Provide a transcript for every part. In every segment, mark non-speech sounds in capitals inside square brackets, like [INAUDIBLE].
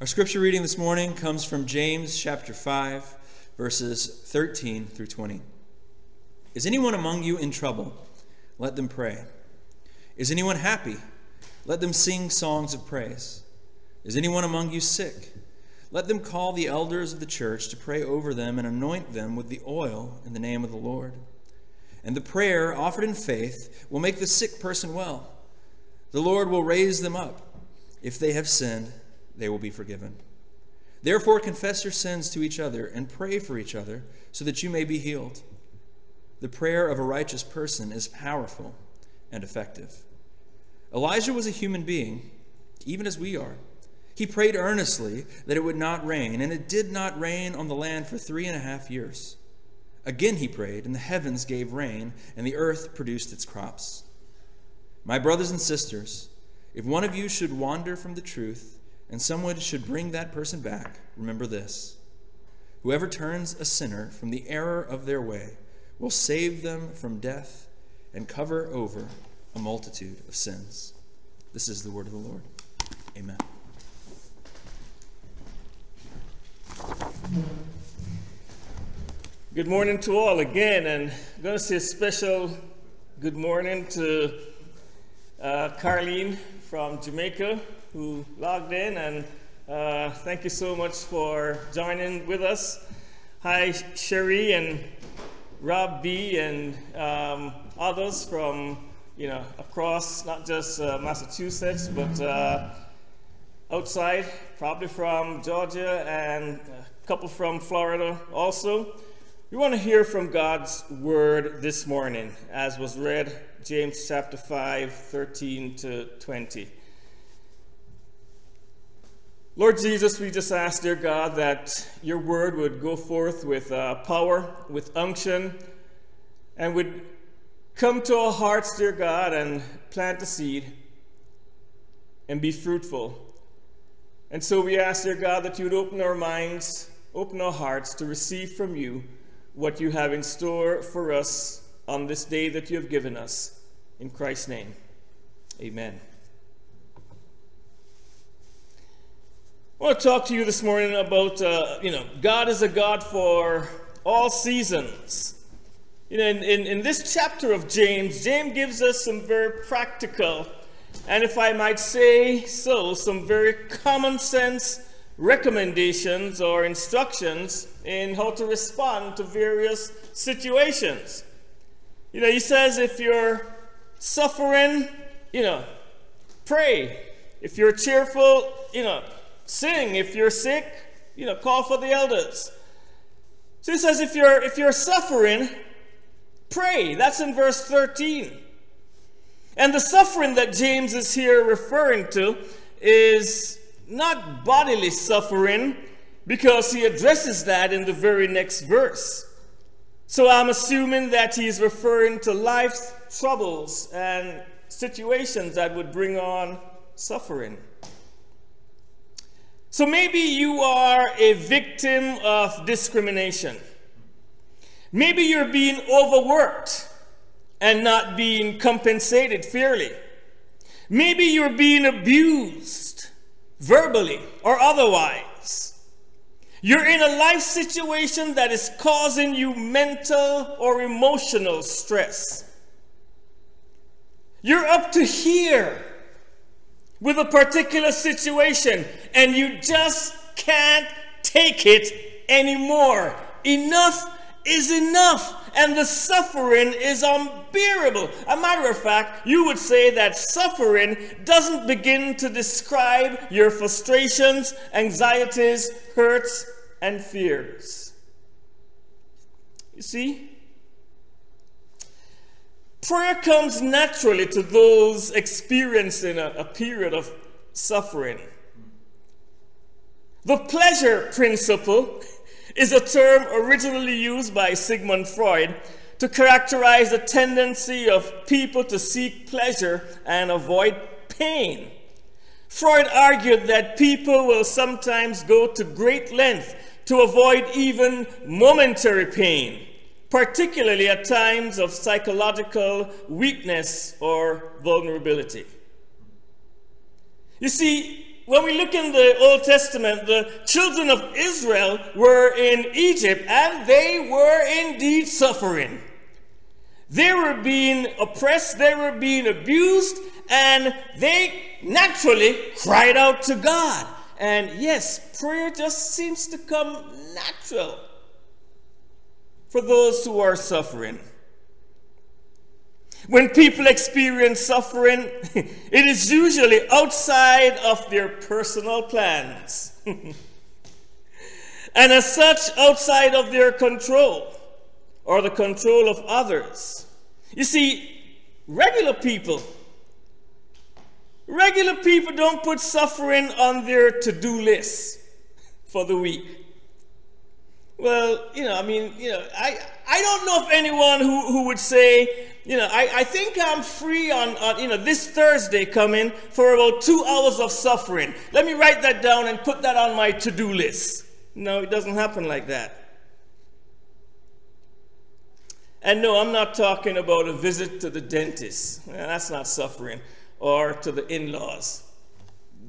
Our scripture reading this morning comes from James chapter 5, verses 13 through 20. Is anyone among you in trouble? Let them pray. Is anyone happy? Let them sing songs of praise. Is anyone among you sick? Let them call the elders of the church to pray over them and anoint them with the oil in the name of the Lord. And the prayer offered in faith will make the sick person well. The Lord will raise them up. If they have sinned, they will be forgiven. Therefore, confess your sins to each other and pray for each other so that you may be healed. The prayer of a righteous person is powerful and effective. Elijah was a human being, even as we are. He prayed earnestly that it would not rain, and it did not rain on the land for three and a half years. Again he prayed, and the heavens gave rain, and the earth produced its crops. My brothers and sisters, if one of you should wander from the truth, and someone should bring that person back, remember this Whoever turns a sinner from the error of their way will save them from death and cover over a multitude of sins. This is the word of the Lord. Amen. Good morning to all again, and I'm going to say a special good morning to uh, Carlene from Jamaica who logged in, and uh, thank you so much for joining with us. Hi, Sherry and Rob B and um, others from you know across not just uh, Massachusetts but uh, outside, probably from Georgia and a couple from Florida also. We want to hear from God's word this morning, as was read James chapter 5, 13 to 20. Lord Jesus, we just ask, dear God, that your word would go forth with uh, power, with unction, and would come to our hearts, dear God, and plant the seed and be fruitful. And so we ask, dear God, that you would open our minds, open our hearts to receive from you what you have in store for us on this day that you have given us. In Christ's name, amen. I want to talk to you this morning about, uh, you know, God is a God for all seasons. You know, in, in, in, this chapter of James, James gives us some very practical, and if I might say so, some very common sense recommendations or instructions in how to respond to various situations. You know, he says if you're suffering, you know, pray. If you're cheerful, you know, Sing. If you're sick, you know, call for the elders. So he says if you're if you're suffering, pray. That's in verse 13. And the suffering that James is here referring to is not bodily suffering because he addresses that in the very next verse. So I'm assuming that he's referring to life's troubles and situations that would bring on suffering. So maybe you are a victim of discrimination. Maybe you're being overworked and not being compensated fairly. Maybe you're being abused verbally or otherwise. You're in a life situation that is causing you mental or emotional stress. You're up to here with a particular situation and you just can't take it anymore. Enough is enough and the suffering is unbearable. A matter of fact, you would say that suffering doesn't begin to describe your frustrations, anxieties, hurts, and fears. You see? Prayer comes naturally to those experiencing a, a period of suffering. The pleasure principle is a term originally used by Sigmund Freud to characterize the tendency of people to seek pleasure and avoid pain. Freud argued that people will sometimes go to great length to avoid even momentary pain particularly at times of psychological weakness or vulnerability. You see, when we look in the Old Testament, the children of Israel were in Egypt and they were indeed suffering. They were being oppressed, they were being abused, and they naturally cried out to God. And yes, prayer just seems to come natural for those who are suffering. When people experience suffering, [LAUGHS] it is usually outside of their personal plans. [LAUGHS] and as such, outside of their control or the control of others. You see, regular people, regular people don't put suffering on their to do list for the week. Well, you know, I mean, you know, I, I don't know of anyone who, who would say, you know, I, I think I'm free on, on, you know, this Thursday coming for about two hours of suffering. Let me write that down and put that on my to do list. No, it doesn't happen like that. And no, I'm not talking about a visit to the dentist. That's not suffering. Or to the in laws.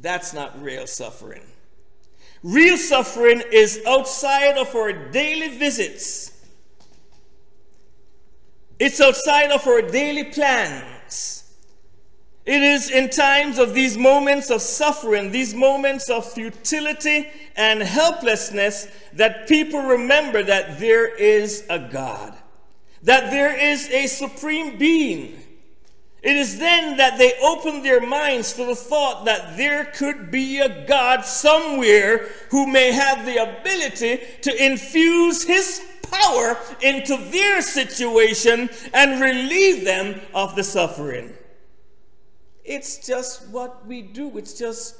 That's not real suffering. Real suffering is outside of our daily visits. It's outside of our daily plans. It is in times of these moments of suffering, these moments of futility and helplessness, that people remember that there is a God, that there is a supreme being it is then that they open their minds to the thought that there could be a God somewhere who may have the ability to infuse his power into their situation and relieve them of the suffering. It's just what we do, it's just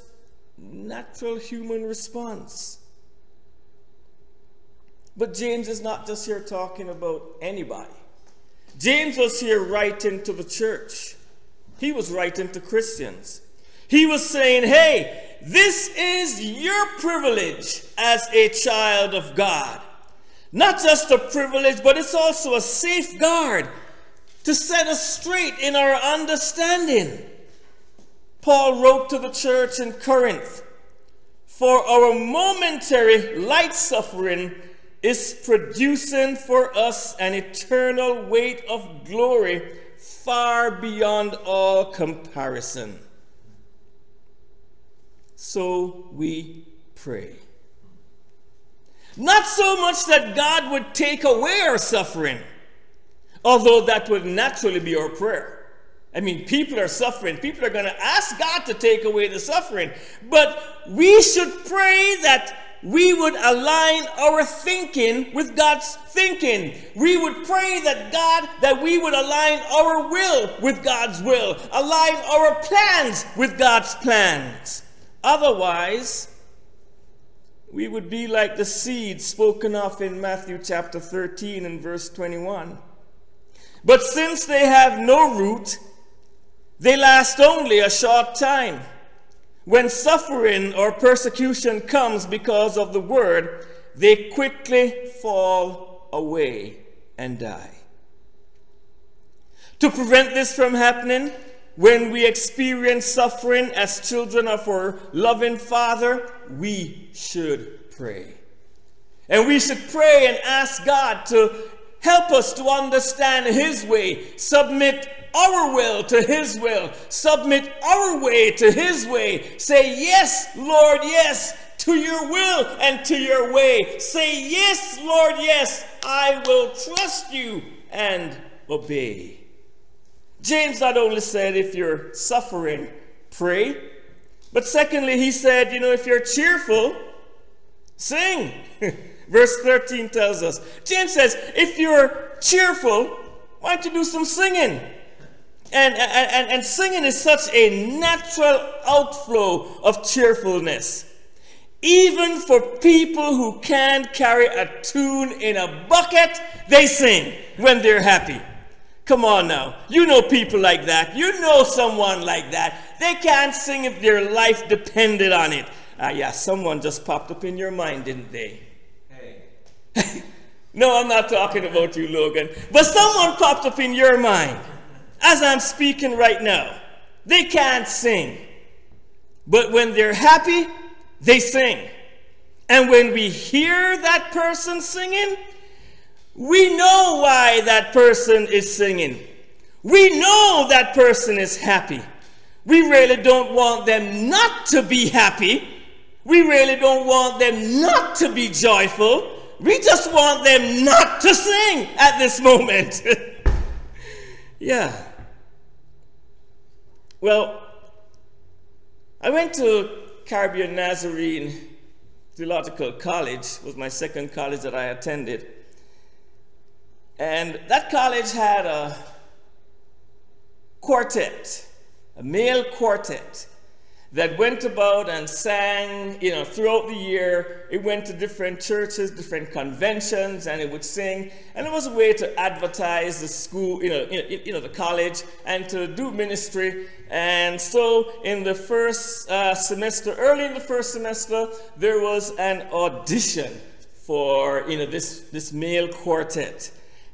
natural human response. But James is not just here talking about anybody. James was here writing to the church. He was writing to Christians. He was saying, hey, this is your privilege as a child of God. Not just a privilege, but it's also a safeguard to set us straight in our understanding. Paul wrote to the church in Corinth, For our momentary light suffering is producing for us an eternal weight of glory far beyond all comparison. So we pray. Not so much that God would take away our suffering, although that would naturally be our prayer. I mean, people are suffering. People are going to ask God to take away the suffering. But we should pray that we would align our thinking with God's thinking. We would pray that God, that we would align our will with God's will, align our plans with God's plans. Otherwise, we would be like the seed spoken of in Matthew chapter 13 and verse 21. But since they have no root, they last only a short time. When suffering or persecution comes because of the word, they quickly fall away and die. To prevent this from happening, when we experience suffering as children of our loving Father, we should pray. And we should pray and ask God to help us to understand His way, submit our will to His will, submit our way to His way. Say, Yes, Lord, yes, to your will and to your way. Say, Yes, Lord, yes, I will trust you and obey. James not only said, If you're suffering, pray, but secondly, he said, You know, if you're cheerful, sing. [LAUGHS] Verse 13 tells us. James says, If you're cheerful, why don't you do some singing? And, and, and singing is such a natural outflow of cheerfulness. Even for people who can't carry a tune in a bucket, they sing when they're happy. Come on now. You know people like that. You know someone like that. They can't sing if their life depended on it. Ah, yeah, someone just popped up in your mind, didn't they? Hey. [LAUGHS] no, I'm not talking about you, Logan. But someone popped up in your mind as I'm speaking right now. They can't sing. But when they're happy, they sing. And when we hear that person singing, we know why that person is singing. We know that person is happy. We really don't want them not to be happy. We really don't want them not to be joyful. We just want them not to sing at this moment. [LAUGHS] yeah. Well, I went to Caribbean Nazarene Theological College, was my second college that I attended. And that college had a quartet, a male quartet that went about and sang, you know, throughout the year. It went to different churches, different conventions, and it would sing. And it was a way to advertise the school, you know, you know, the college, and to do ministry. And so, in the first uh, semester, early in the first semester, there was an audition for, you know, this this male quartet,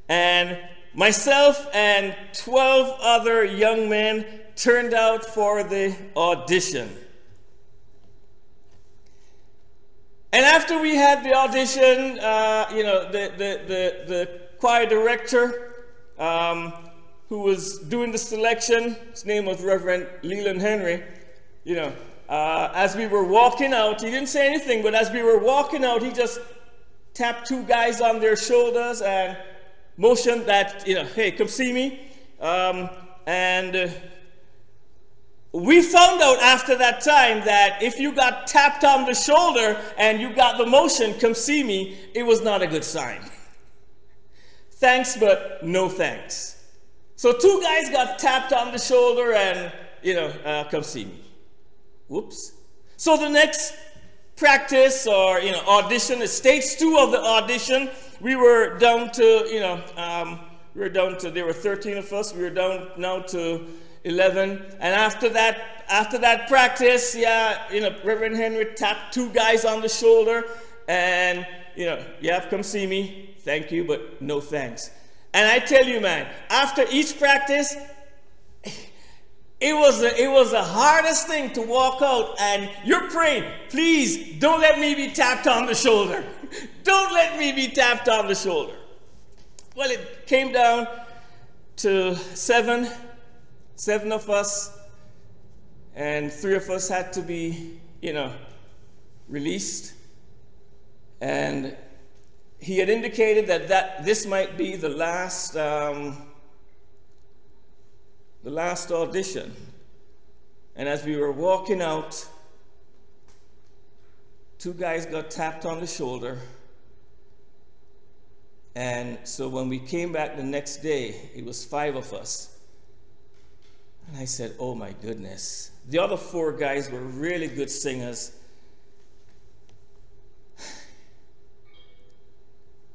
and myself and 12 other young men turned out for the audition. And after we had the audition, uh, you know, the, the, the, the choir director um, who was doing the selection, his name was Reverend Leland Henry, you know, uh, as we were walking out, he didn't say anything, but as we were walking out, he just tapped two guys on their shoulders and motioned that, you know, hey, come see me. Um, and uh, we found out after that time that if you got tapped on the shoulder and you got the motion, come see me, it was not a good sign. thanks, but no thanks. So two guys got tapped on the shoulder and, you know, uh, come see me. Whoops. So the next practice or, you know, audition is stage two of the audition. We were down to, you know, um, we were down to, there were 13 of us. We were down now to 11. And after that, after that practice, yeah, you know, Reverend Henry tapped two guys on the shoulder and, you know, yeah, come see me. Thank you, but no thanks. And I tell you, man, after each practice, it was, the, it was the hardest thing to walk out and you're praying, please don't let me be tapped on the shoulder. [LAUGHS] don't let me be tapped on the shoulder. Well, it came down to seven seven of us, and three of us had to be, you know, released. And he had indicated that, that this might be the last, um, the last audition. And as we were walking out, two guys got tapped on the shoulder. And so when we came back the next day, it was five of us. And I said, Oh my goodness. The other four guys were really good singers.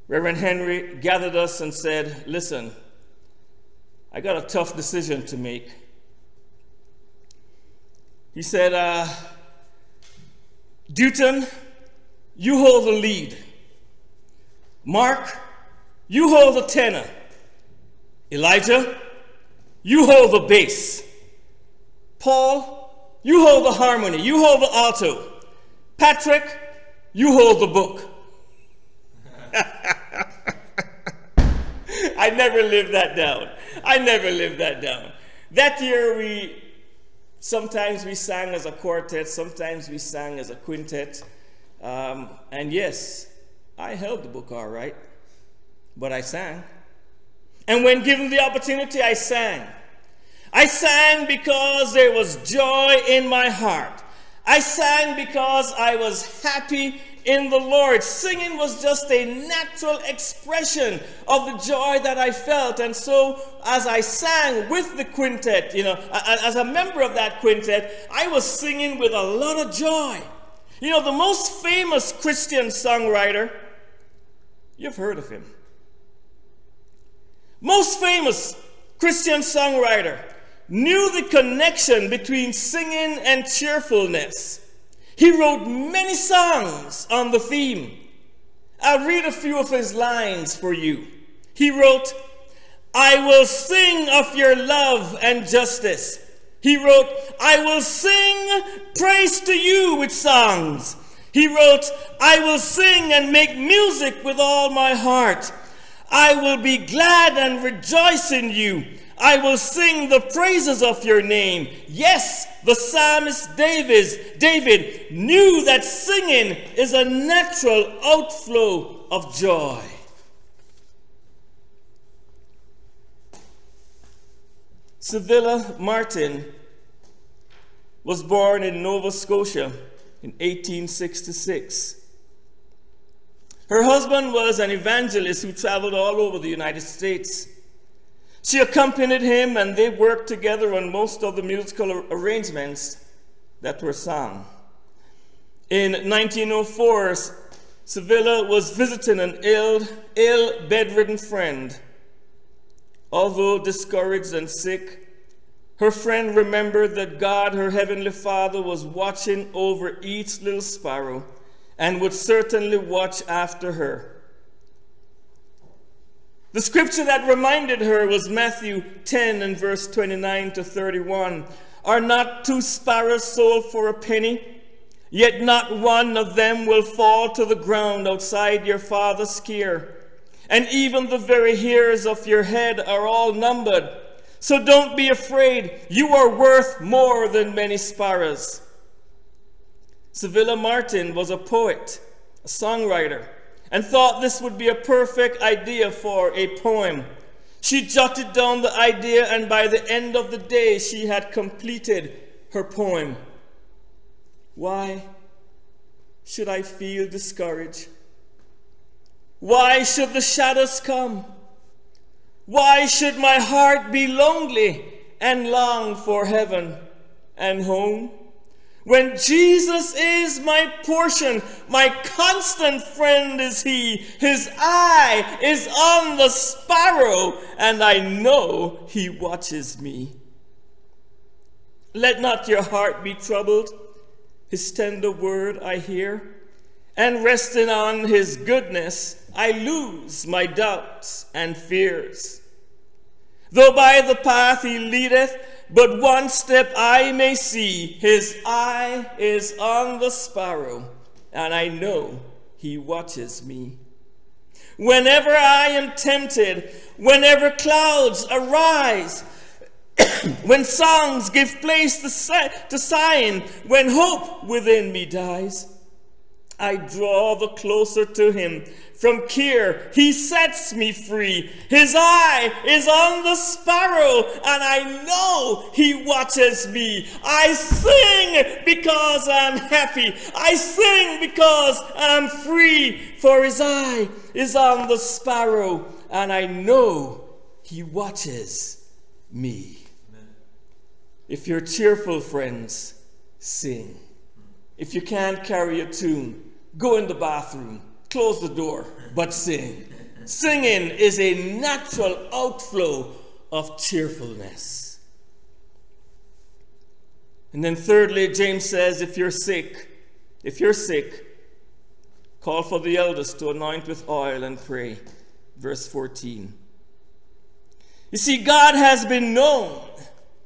Reverend Henry gathered us and said, Listen, I got a tough decision to make. He said, uh, Dutton, you hold the lead. Mark, you hold the tenor. Elijah, you hold the bass. Paul, you hold the harmony. You hold the alto. Patrick, you hold the book. [LAUGHS] I never lived that down. I never lived that down. That year we sometimes we sang as a quartet, sometimes we sang as a quintet. Um, and yes, I held the book all right, but I sang. And when given the opportunity, I sang. I sang because there was joy in my heart. I sang because I was happy in the Lord. Singing was just a natural expression of the joy that I felt. And so, as I sang with the quintet, you know, as a member of that quintet, I was singing with a lot of joy. You know, the most famous Christian songwriter, you've heard of him most famous Christian songwriter, knew the connection between singing and cheerfulness. He wrote many songs on the theme. I'll read a few of his lines for you. He wrote, I will sing of your love and justice, He wrote, I will sing praise to you with songs. He wrote, I will sing and make music with all my heart. I will be glad and rejoice in you. I will sing the praises of your name. Yes, the psalmist David, David knew that singing is a natural outflow of joy. Civilla Martin was born in Nova Scotia in 1866. Her husband was an evangelist who traveled all over the United States. She accompanied him, and they worked together on most of the musical arrangements that were sung. In 1904, Civilla was visiting an ill, ill bedridden friend. Although discouraged and sick, her friend remembered that God, her heavenly Father, was watching over each little sparrow and would certainly watch after her. The scripture that reminded her was Matthew 10 and verse 29 to 31. Are not two sparrows sold for a penny? Yet not one of them will fall to the ground outside your father's care and even the very hairs of your head are all numbered. So don't be afraid. You are worth more than many sparrows. Civilla Martin was a poet, a songwriter, and thought this would be a perfect idea for a poem. She jotted down the idea, and by the end of the day, she had completed her poem. Why should I feel discouraged? Why should the shadows come? Why should my heart be lonely and long for heaven and home? When Jesus is my portion, my constant friend is He. His eye is on the sparrow, and I know He watches me. Let not your heart be troubled. His tender word I hear, and resting on His goodness, I lose my doubts and fears. Though by the path he leadeth, but one step I may see, his eye is on the sparrow, and I know he watches me. Whenever I am tempted, whenever clouds arise, [COUGHS] when songs give place to, to sighing, when hope within me dies, I draw the closer to him. From care, he sets me free. His eye is on the sparrow, and I know he watches me. I sing because I'm happy. I sing because I'm free. For his eye is on the sparrow, and I know he watches me. Amen. If you're cheerful, friends, sing. If you can't carry a tune, Go in the bathroom, close the door, but sing. Singing is a natural outflow of cheerfulness. And then, thirdly, James says if you're sick, if you're sick, call for the elders to anoint with oil and pray. Verse 14. You see, God has been known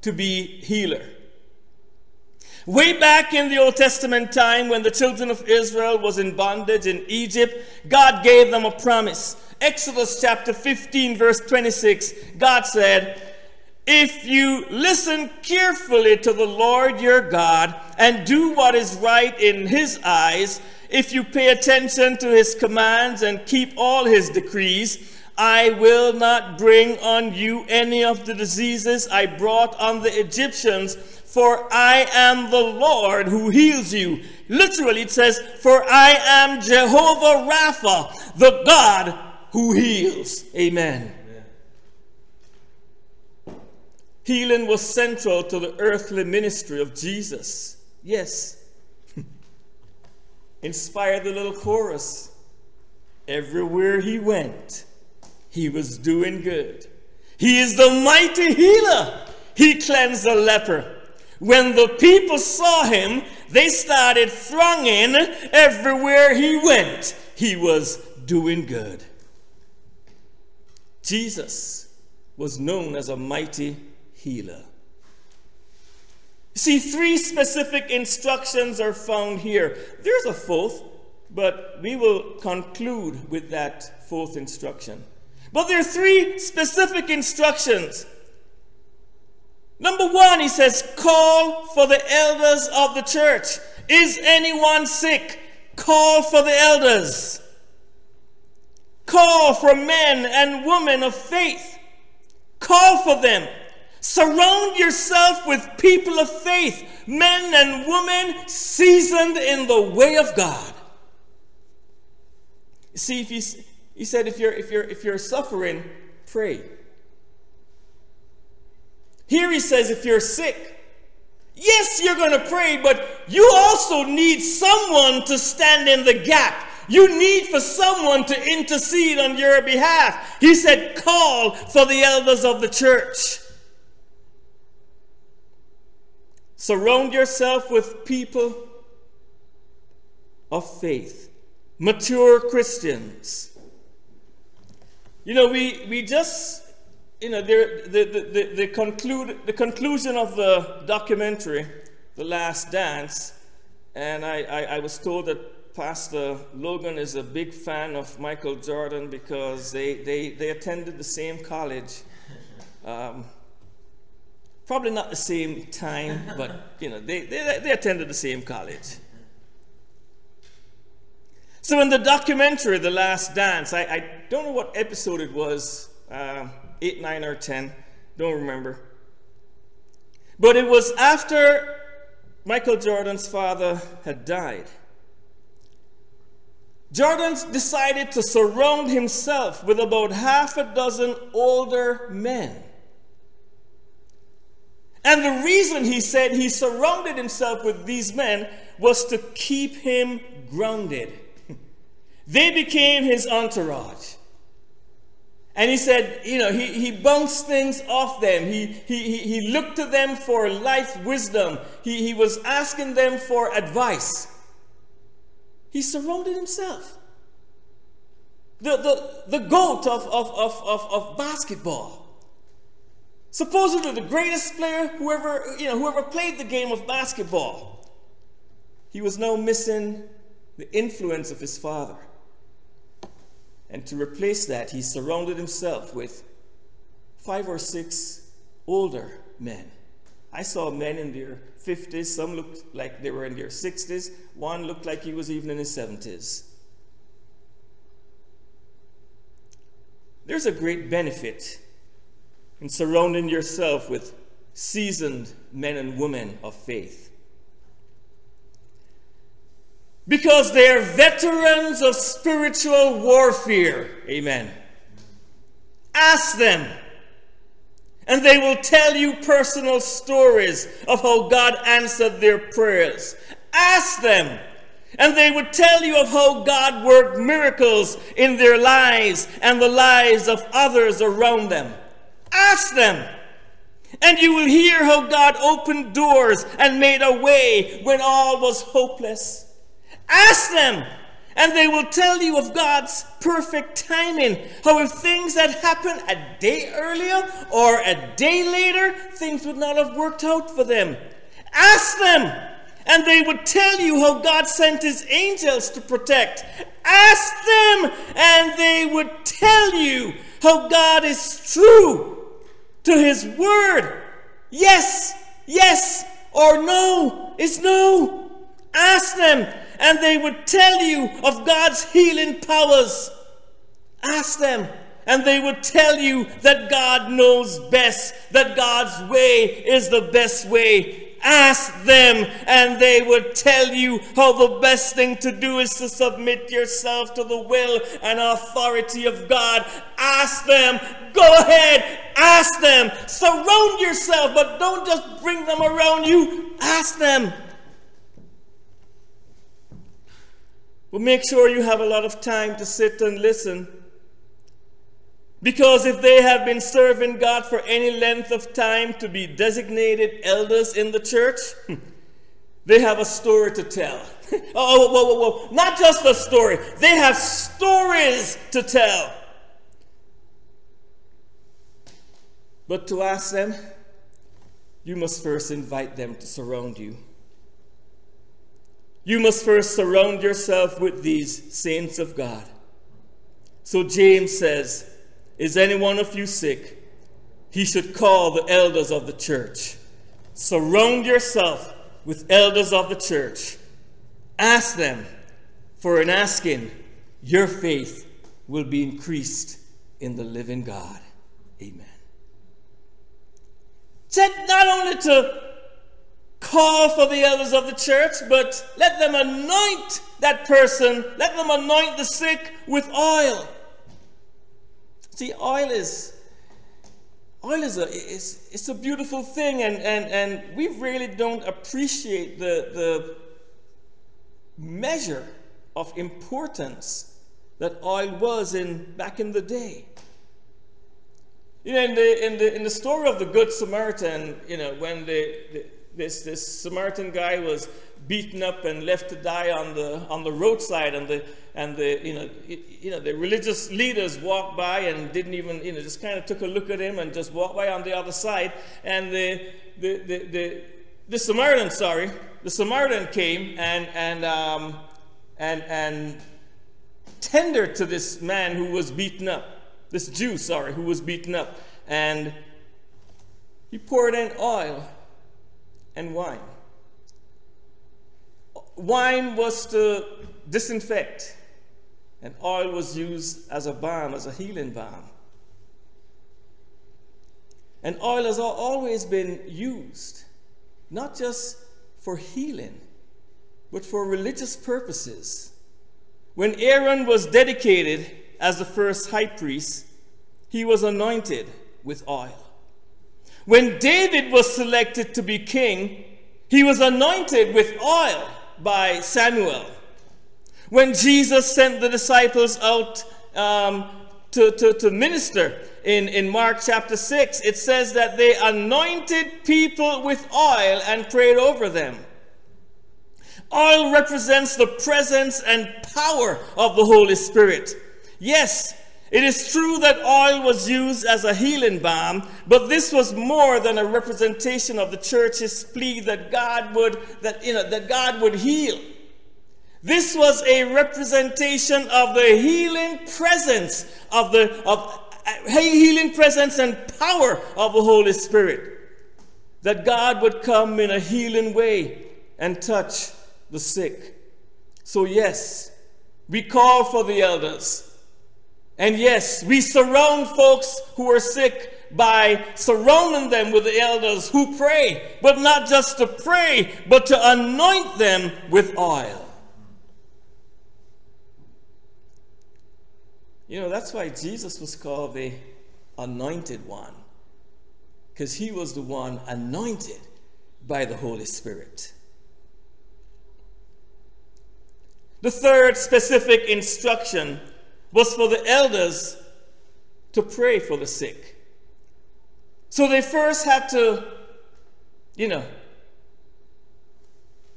to be healer. Way back in the Old Testament time when the children of Israel was in bondage in Egypt, God gave them a promise. Exodus chapter 15 verse 26, God said, if you listen carefully to the Lord your God and do what is right in his eyes, if you pay attention to his commands and keep all his decrees, I will not bring on you any of the diseases I brought on the Egyptians for I am the Lord who heals you. Literally, it says, For I am Jehovah Rapha, the God who heals. Amen. Amen. Healing was central to the earthly ministry of Jesus. Yes. [LAUGHS] Inspired the little chorus. Everywhere he went, he was doing good. He is the mighty healer. He cleansed the leper. When the people saw him, they started thronging everywhere he went. He was doing good. Jesus was known as a mighty healer. See, three specific instructions are found here. There's a fourth, but we will conclude with that fourth instruction. But there are three specific instructions. Number one, he says, call for the elders of the church. Is anyone sick? Call for the elders. Call for men and women of faith. Call for them. Surround yourself with people of faith, men and women seasoned in the way of God. See, if he, he said, if you're, if, you're, if you're suffering, pray. Here he says, if you're sick, yes, you're going to pray, but you also need someone to stand in the gap. You need for someone to intercede on your behalf. He said, call for the elders of the church. Surround yourself with people of faith, mature Christians. You know, we, we just, you know, the, the, the, the, conclude, the conclusion of the documentary, The Last Dance, and I, I, I was told that Pastor Logan is a big fan of Michael Jordan because they, they, they attended the same college. Um, Probably not the same time, but you know, they, they, they attended the same college. So in the documentary, The Last Dance, I, I don't know what episode it was, uh, 8, 9, or 10, don't remember. But it was after Michael Jordan's father had died. Jordan decided to surround himself with about half a dozen older men and the reason he said he surrounded himself with these men was to keep him grounded. They became his entourage. And he said, you know, he, he bounced things off them. He, he, he looked to them for life wisdom. He, he was asking them for advice. He surrounded himself. The, the, the goat of, of, of, of, of basketball supposedly the greatest player whoever, you know, whoever played the game of basketball. He was now missing the influence of his father. And to replace that, he surrounded himself with five or six older men. I saw men in their 50s, some looked like they were in their 60s, one looked like he was even in his 70s. There's a great benefit in surrounding yourself with seasoned men and women of faith. Because they are veterans of spiritual warfare. Amen. Ask them, and they will tell you personal stories of how God answered their prayers. Ask them, and they would tell you of how God worked miracles in their lives and the lives of others around them. Ask them. And you will hear how God opened doors and made a way when all was hopeless. Ask them, and they will tell you of God's perfect timing. How if things had happened a day earlier or a day later, things would not have worked out for them. Ask them, and they would tell you how God sent his angels to protect. Ask them, and they would tell you how God is true to his word. Yes, yes, or no is no. Ask them, and they would tell you of God's healing powers. Ask them, and they would tell you that God knows best, that God's way is the best way. Ask them, and they would tell you how the best thing to do is to submit yourself to the will and authority of God. Ask them, go ahead, ask them. Surround yourself, but don't just bring them around you. Ask them. But make sure you have a lot of time to sit and listen because if they have been serving God for any length of time to be designated elders in the church, [LAUGHS] they have a story to tell. [LAUGHS] oh, whoa, whoa, whoa. Not just a story, they have stories to tell. But to ask them, you must first invite them to surround you. You must first surround yourself with these saints of God. So James says, Is any one of you sick? He should call the elders of the church. Surround yourself with elders of the church. Ask them, for in asking, your faith will be increased in the living God. Amen. Said not only to call for the elders of the church, but let them anoint that person, let them anoint the sick with oil. See, oil is oil is a it's, it's a beautiful thing, and, and, and we really don't appreciate the, the measure of importance that oil was in back in the day. You know, in the in the in the story of the Good Samaritan, you know, when the, the this this Samaritan guy was beaten up and left to die on the on the roadside, and the and the you know you know the religious leaders walked by and didn't even you know just kind of took a look at him and just walked by on the other side, and the the the, the, the Samaritan, sorry, the Samaritan came and and um, and and tendered to this man who was beaten up, this Jew, sorry, who was beaten up, and he poured in oil and wine. Wine was to disinfect, and oil was used as a balm, as a healing balm. And oil has always been used, not just for healing, but for religious purposes. When Aaron was dedicated as the first high priest, he was anointed with oil. When David was selected to be king, he was anointed with oil by Samuel. When Jesus sent the disciples out um, to, to, to minister in, in Mark chapter 6, it says that they anointed people with oil and prayed over them. Oil represents the presence and power of the Holy Spirit. Yes, it is true that oil was used as a healing balm, but this was more than a representation of the church's plea that God would that you know that God would heal. This was a representation of the healing presence of the of uh, healing presence and power of the Holy Spirit. That God would come in a healing way and touch the sick. So yes, we call for the elders and yes, we surround folks who are sick by surrounding them with the elders who pray, but not just to pray, but to anoint them with oil. You know, that's why Jesus was called the anointed one, because he was the one anointed by the Holy Spirit. The third specific instruction was for the elders to pray for the sick. So they first had to, you know,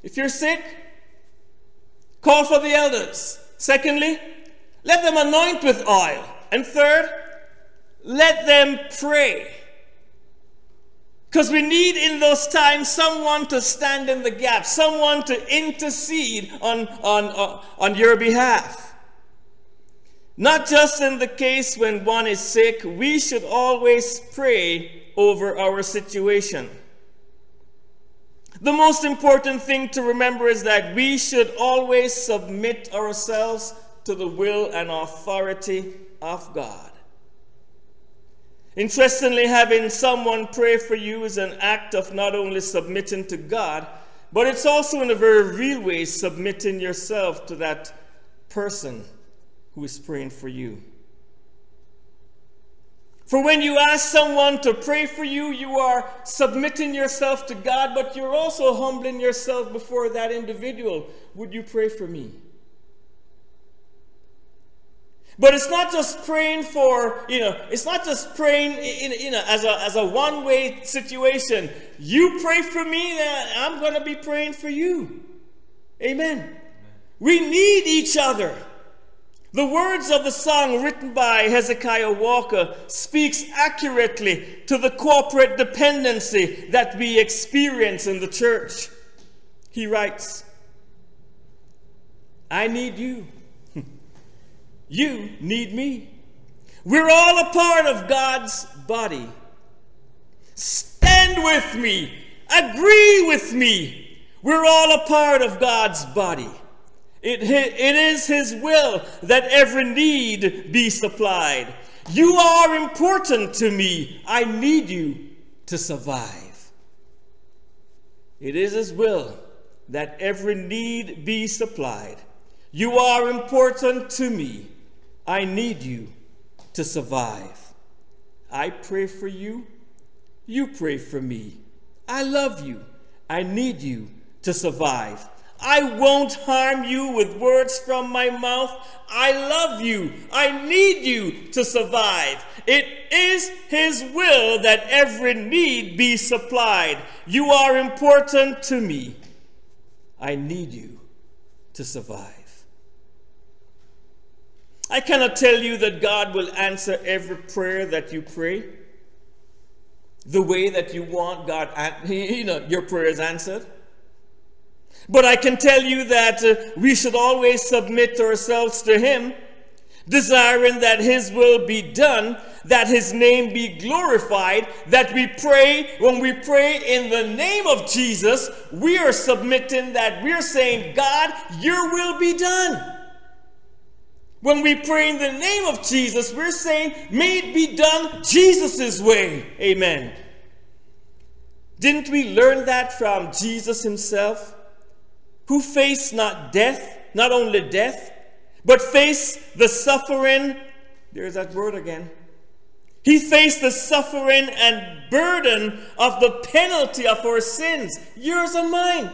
if you're sick, call for the elders. Secondly, let them anoint with oil. And third, let them pray. Because we need in those times someone to stand in the gap, someone to intercede on, on, on your behalf. Not just in the case when one is sick, we should always pray over our situation. The most important thing to remember is that we should always submit ourselves to the will and authority of God. Interestingly, having someone pray for you is an act of not only submitting to God, but it's also in a very real way submitting yourself to that person who is praying for you. For when you ask someone to pray for you, you are submitting yourself to God, but you're also humbling yourself before that individual. Would you pray for me? But it's not just praying for, you know, it's not just praying in, in a, as a, as a one way situation. You pray for me, I'm going to be praying for you. Amen. We need each other. The words of the song written by Hezekiah Walker speaks accurately to the corporate dependency that we experience in the church. He writes, I need you. [LAUGHS] you need me. We're all a part of God's body. Stand with me. Agree with me. We're all a part of God's body. It, it is His will that every need be supplied. You are important to me. I need you to survive. It is His will that every need be supplied. You are important to me. I need you to survive. I pray for you. You pray for me. I love you. I need you to survive. I won't harm you with words from my mouth. I love you. I need you to survive. It is His will that every need be supplied. You are important to me. I need you to survive. I cannot tell you that God will answer every prayer that you pray the way that you want God, [LAUGHS] you know, your prayers answered. But I can tell you that uh, we should always submit ourselves to Him, desiring that His will be done, that His name be glorified, that we pray, when we pray in the name of Jesus, we are submitting that we're saying, God, your will be done. When we pray in the name of Jesus, we're saying, may it be done Jesus' way. Amen. Didn't we learn that from Jesus himself? Who faced not death, not only death, but faced the suffering. There's that word again. He faced the suffering and burden of the penalty of our sins, yours and mine.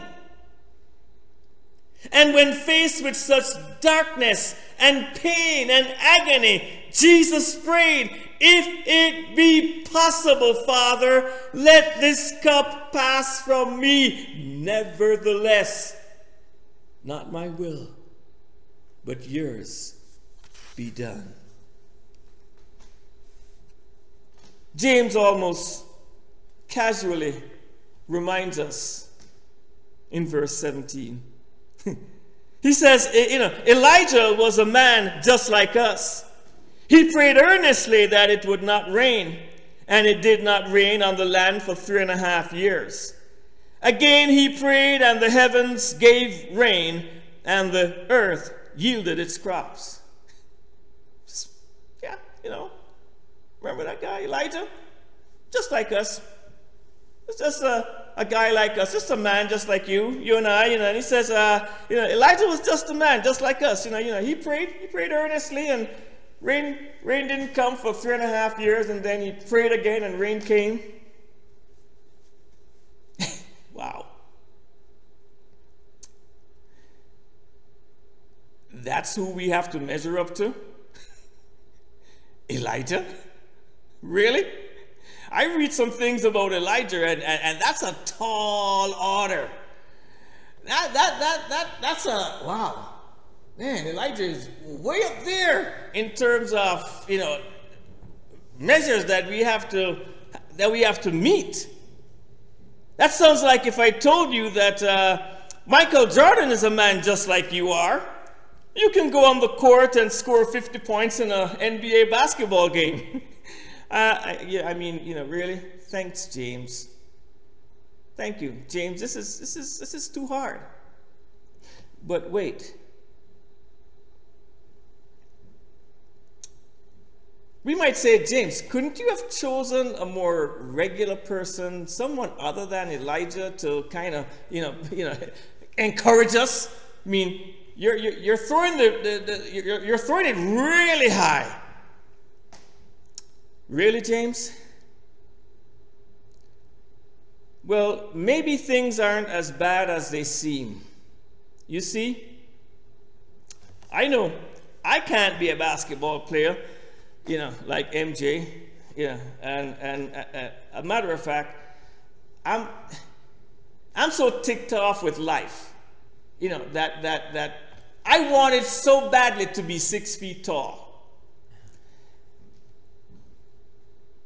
And when faced with such darkness and pain and agony, Jesus prayed, If it be possible, Father, let this cup pass from me. Nevertheless, not my will, but yours be done. James almost casually reminds us in verse 17. [LAUGHS] he says, you know, Elijah was a man just like us. He prayed earnestly that it would not rain, and it did not rain on the land for three and a half years. Again he prayed, and the heavens gave rain, and the earth yielded its crops. Just, [LAUGHS] yeah, you know. Remember that guy, Elijah? Just like us. It's just a, a guy like us, just a man just like you, you and I, you know. And he says, uh, you know, Elijah was just a man just like us, you know. You know, he prayed, he prayed earnestly, and rain, rain didn't come for three and a half years, and then he prayed again, and rain came. Wow. That's who we have to measure up to? [LAUGHS] Elijah? Really? I read some things about Elijah, and, and, and, that's a tall order. That, that, that, that, that's a, wow. Man, Elijah is way up there in terms of, you know, measures that we have to, that we have to meet. That sounds like if I told you that uh, Michael Jordan is a man just like you are. You can go on the court and score 50 points in an NBA basketball game. [LAUGHS] uh, I, yeah, I mean, you know, really? Thanks, James. Thank you, James. This is, this is, this is too hard. But wait. We might say, James, couldn't you have chosen a more regular person, someone other than Elijah, to kind of, you know, [LAUGHS] you know, encourage us? I mean, you're, you're, throwing the, the, the you're, you're throwing it really high. Really, James? Well, maybe things aren't as bad as they seem. You see? I know I can't be a basketball player you know, like MJ, you know, and, and uh, uh, a matter of fact, I'm, I'm so ticked off with life, you know, that, that, that I wanted so badly to be six feet tall.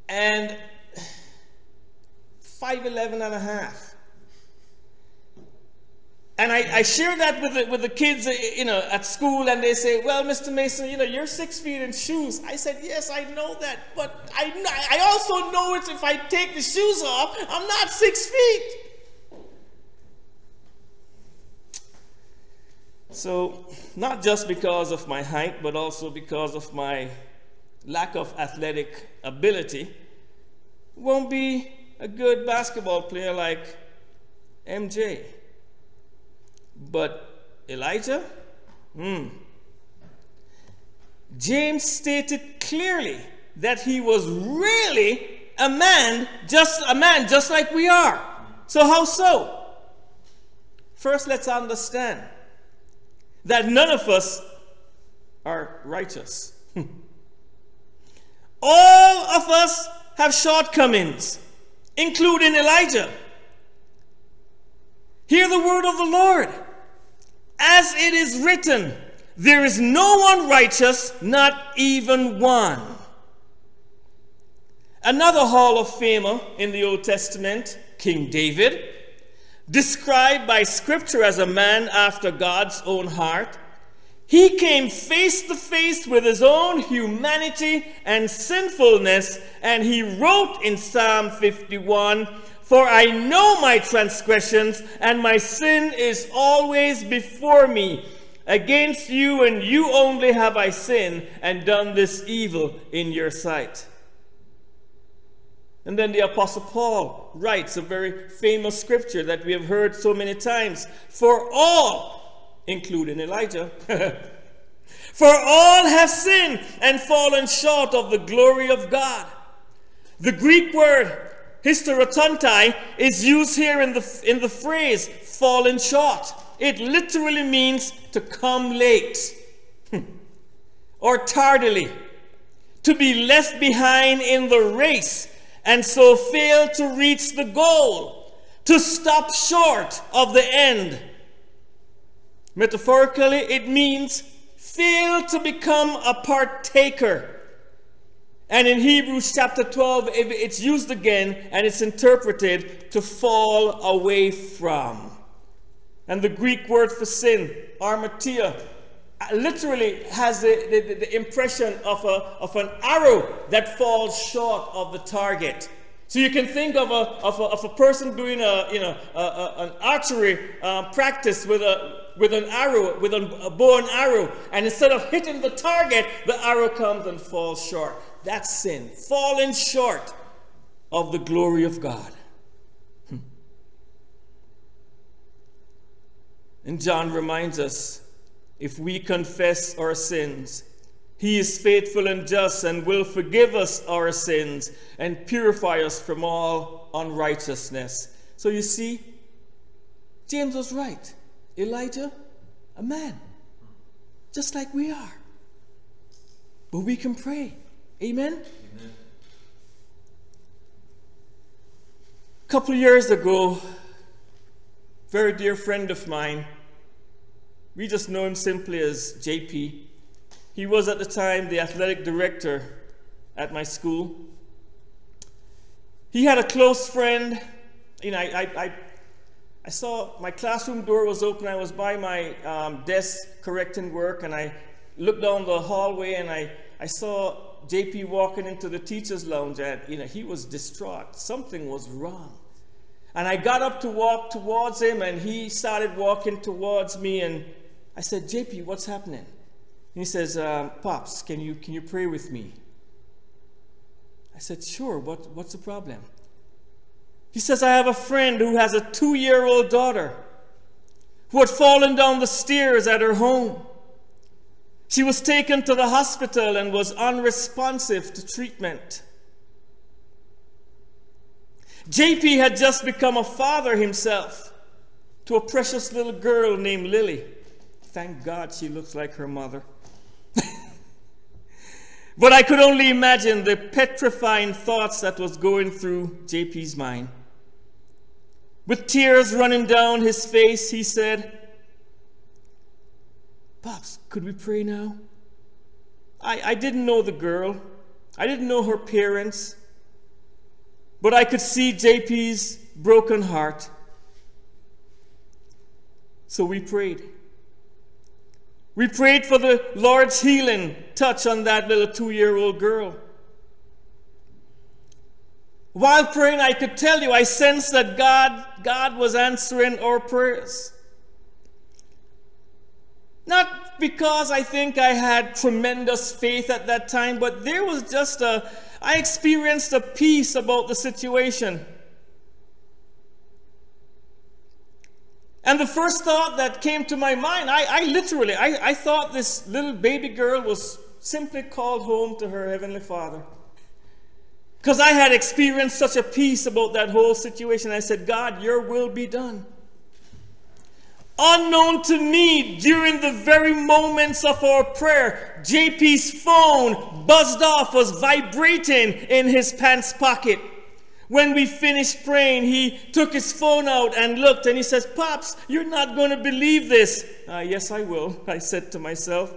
And 5'11 and a half. And I, I share that with the, with the kids, uh, you know, at school, and they say, "Well, Mr. Mason, you know, you're six feet in shoes." I said, "Yes, I know that, but I, I also know it. If I take the shoes off, I'm not six feet." So, not just because of my height, but also because of my lack of athletic ability, won't be a good basketball player like MJ. But Elijah? Hmm. James stated clearly that he was really a man, just a man just like we are. So how so? First let's understand that none of us are righteous. [LAUGHS] All of us have shortcomings, including Elijah. Hear the word of the Lord. As it is written, there is no one righteous, not even one. Another Hall of Famer in the Old Testament, King David, described by Scripture as a man after God's own heart, he came face to face with his own humanity and sinfulness, and he wrote in Psalm 51 for I know my transgressions, and my sin is always before me. Against you and you only have I sinned and done this evil in your sight. And then the Apostle Paul writes a very famous scripture that we have heard so many times For all, including Elijah, [LAUGHS] for all have sinned and fallen short of the glory of God. The Greek word hysterountai is used here in the, in the phrase fallen short. It literally means to come late hmm, or tardily, to be left behind in the race and so fail to reach the goal, to stop short of the end. Metaphorically, it means fail to become a partaker and in Hebrews chapter 12, it's used again and it's interpreted to fall away from. And the Greek word for sin, hamartia, literally has the, the, the, impression of, a, of an arrow that falls short of the target. So you can think of a, of a, of a person doing a, you know, a, a, an archery uh, practice with, a, with an arrow, with a, a bow and arrow, and instead of hitting the target, the arrow comes and falls short. That's sin, falling short of the glory of God. Hmm. And John reminds us if we confess our sins, he is faithful and just and will forgive us our sins and purify us from all unrighteousness. So you see, James was right. Elijah, a man, just like we are. But we can pray. Amen? Amen. A couple of years ago, very dear friend of mine, we just know him simply as JP. He was at the time the athletic director at my school. He had a close friend. You know, I, I, I, saw my classroom door was open. I was by my um, desk correcting work, and I looked down the hallway and I, I saw JP walking into the teacher's lounge and you know he was distraught. Something was wrong. And I got up to walk towards him and he started walking towards me and I said, JP, what's happening? And he says, uh, Pops, can you, can you pray with me? I said, Sure, what, what's the problem? He says, I have a friend who has a two year old daughter who had fallen down the stairs at her home. She was taken to the hospital and was unresponsive to treatment. JP had just become a father himself to a precious little girl named Lily. Thank God she looks like her mother. [LAUGHS] but I could only imagine the petrifying thoughts that was going through JP's mind. With tears running down his face, he said, Pops, could we pray now? I, I didn't know the girl, I didn't know her parents, but I could see JP's broken heart. So we prayed. We prayed for the Lord's healing touch on that little two year old girl. While praying, I could tell you, I sensed that God, God was answering our prayers. Not because I think I had tremendous faith at that time, but there was just a, I experienced a peace about the situation. And the first thought that came to my mind, I, I literally, I, I thought this little baby girl was simply called home to her Heavenly Father. Because I had experienced such a peace about that whole situation. I said, God, your will be done. Unknown to me, during the very moments of our prayer, JP's phone buzzed off, was vibrating in his pants pocket. When we finished praying, he took his phone out and looked and he says, Pops, you're not going to believe this. Uh, yes, I will, I said to myself.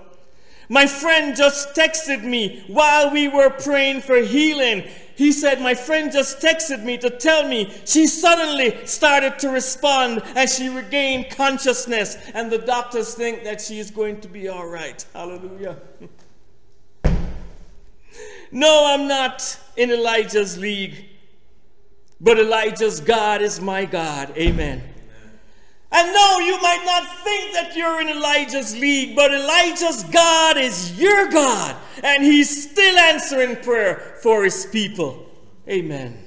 My friend just texted me while we were praying for healing. He said, My friend just texted me to tell me she suddenly started to respond and she regained consciousness, and the doctors think that she is going to be all right. Hallelujah. [LAUGHS] no, I'm not in Elijah's league. But Elijah's God is my God. Amen. And no, you might not think that you're in Elijah's league, but Elijah's God is your God. And he's still answering prayer for his people. Amen.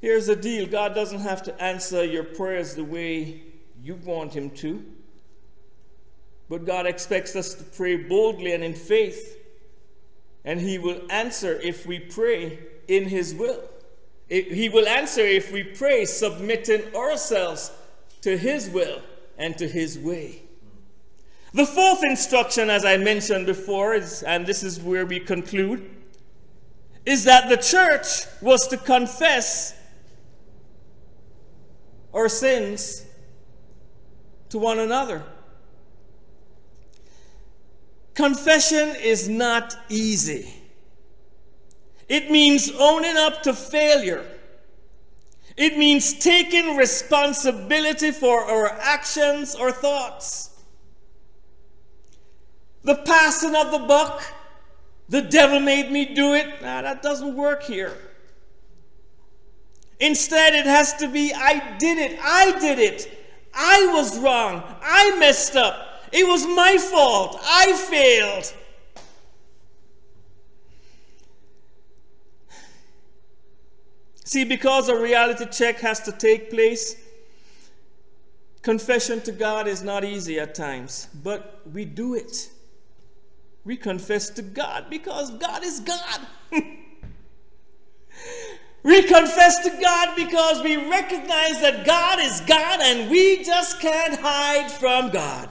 Here's the deal God doesn't have to answer your prayers the way you want him to. But God expects us to pray boldly and in faith and He will answer if we pray in His will. He will answer if we pray submitting ourselves to His will and to His way. The fourth instruction, as I mentioned before, is, and this is where we conclude, is that the church was to confess our sins to one another. Confession is not easy. It means owning up to failure. It means taking responsibility for our actions or thoughts. The passing of the buck, the devil made me do it, nah, that doesn't work here. Instead, it has to be I did it, I did it, I was wrong, I messed up. It was my fault. I failed. See, because a reality check has to take place, confession to God is not easy at times, but we do it. We confess to God because God is God. [LAUGHS] we confess to God because we recognize that God is God and we just can't hide from God.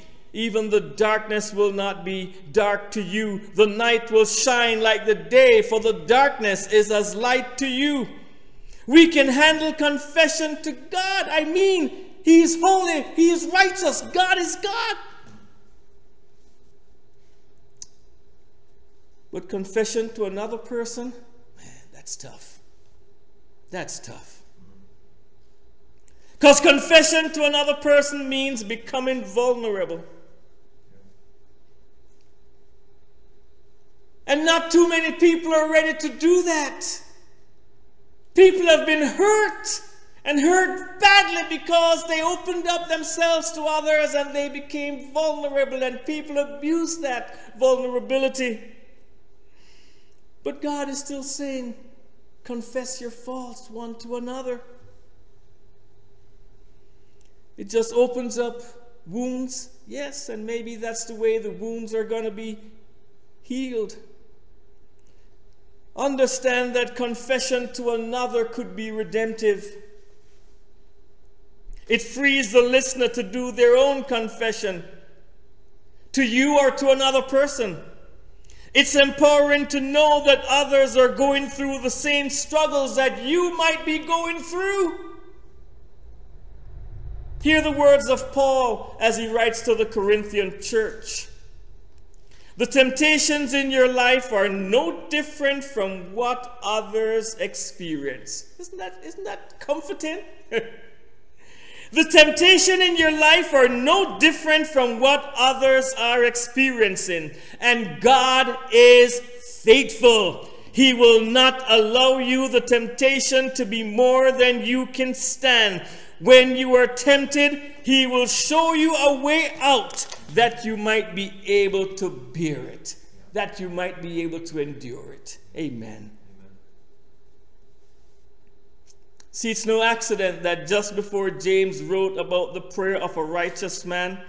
even the darkness will not be dark to you. The night will shine like the day, for the darkness is as light to you. We can handle confession to God. I mean, He is holy, He is righteous, God is God. But confession to another person, man, that's tough. That's tough. Because confession to another person means becoming vulnerable. And not too many people are ready to do that. People have been hurt and hurt badly because they opened up themselves to others and they became vulnerable, and people abused that vulnerability. But God is still saying, confess your faults one to another. It just opens up wounds, yes, and maybe that's the way the wounds are going to be healed. Understand that confession to another could be redemptive. It frees the listener to do their own confession to you or to another person. It's empowering to know that others are going through the same struggles that you might be going through. Hear the words of Paul as he writes to the Corinthian church. The temptations in your life are no different from what others experience. Isn't that, isn't that comforting? [LAUGHS] the temptation in your life are no different from what others are experiencing. And God is faithful. He will not allow you the temptation to be more than you can stand. When you are tempted, He will show you a way out that you might be able to bear it, that you might be able to endure it. Amen. See, it's no accident that just before James wrote about the prayer of a righteous man,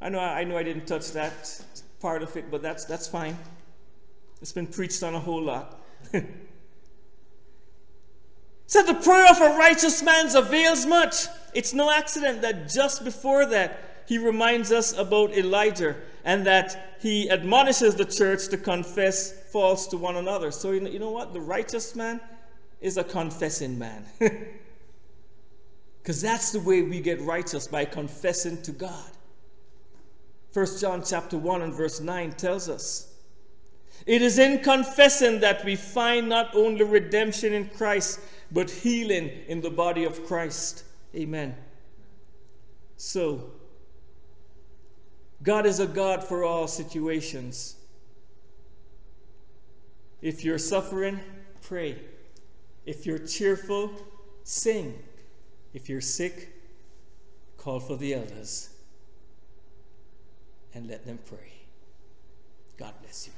I know I know I didn't touch that part of it, but that's that's fine. It's been preached on a whole lot. [LAUGHS] Said the prayer of a righteous man avails much. It's no accident that just before that he reminds us about Elijah and that he admonishes the church to confess faults to one another. So, you know what? The righteous man is a confessing man. [LAUGHS] Because that's the way we get righteous by confessing to God. 1 John chapter 1 and verse 9 tells us it is in confessing that we find not only redemption in Christ, but healing in the body of Christ. Amen. So, God is a God for all situations. If you're suffering, pray. If you're cheerful, sing. If you're sick, call for the elders and let them pray. God bless you.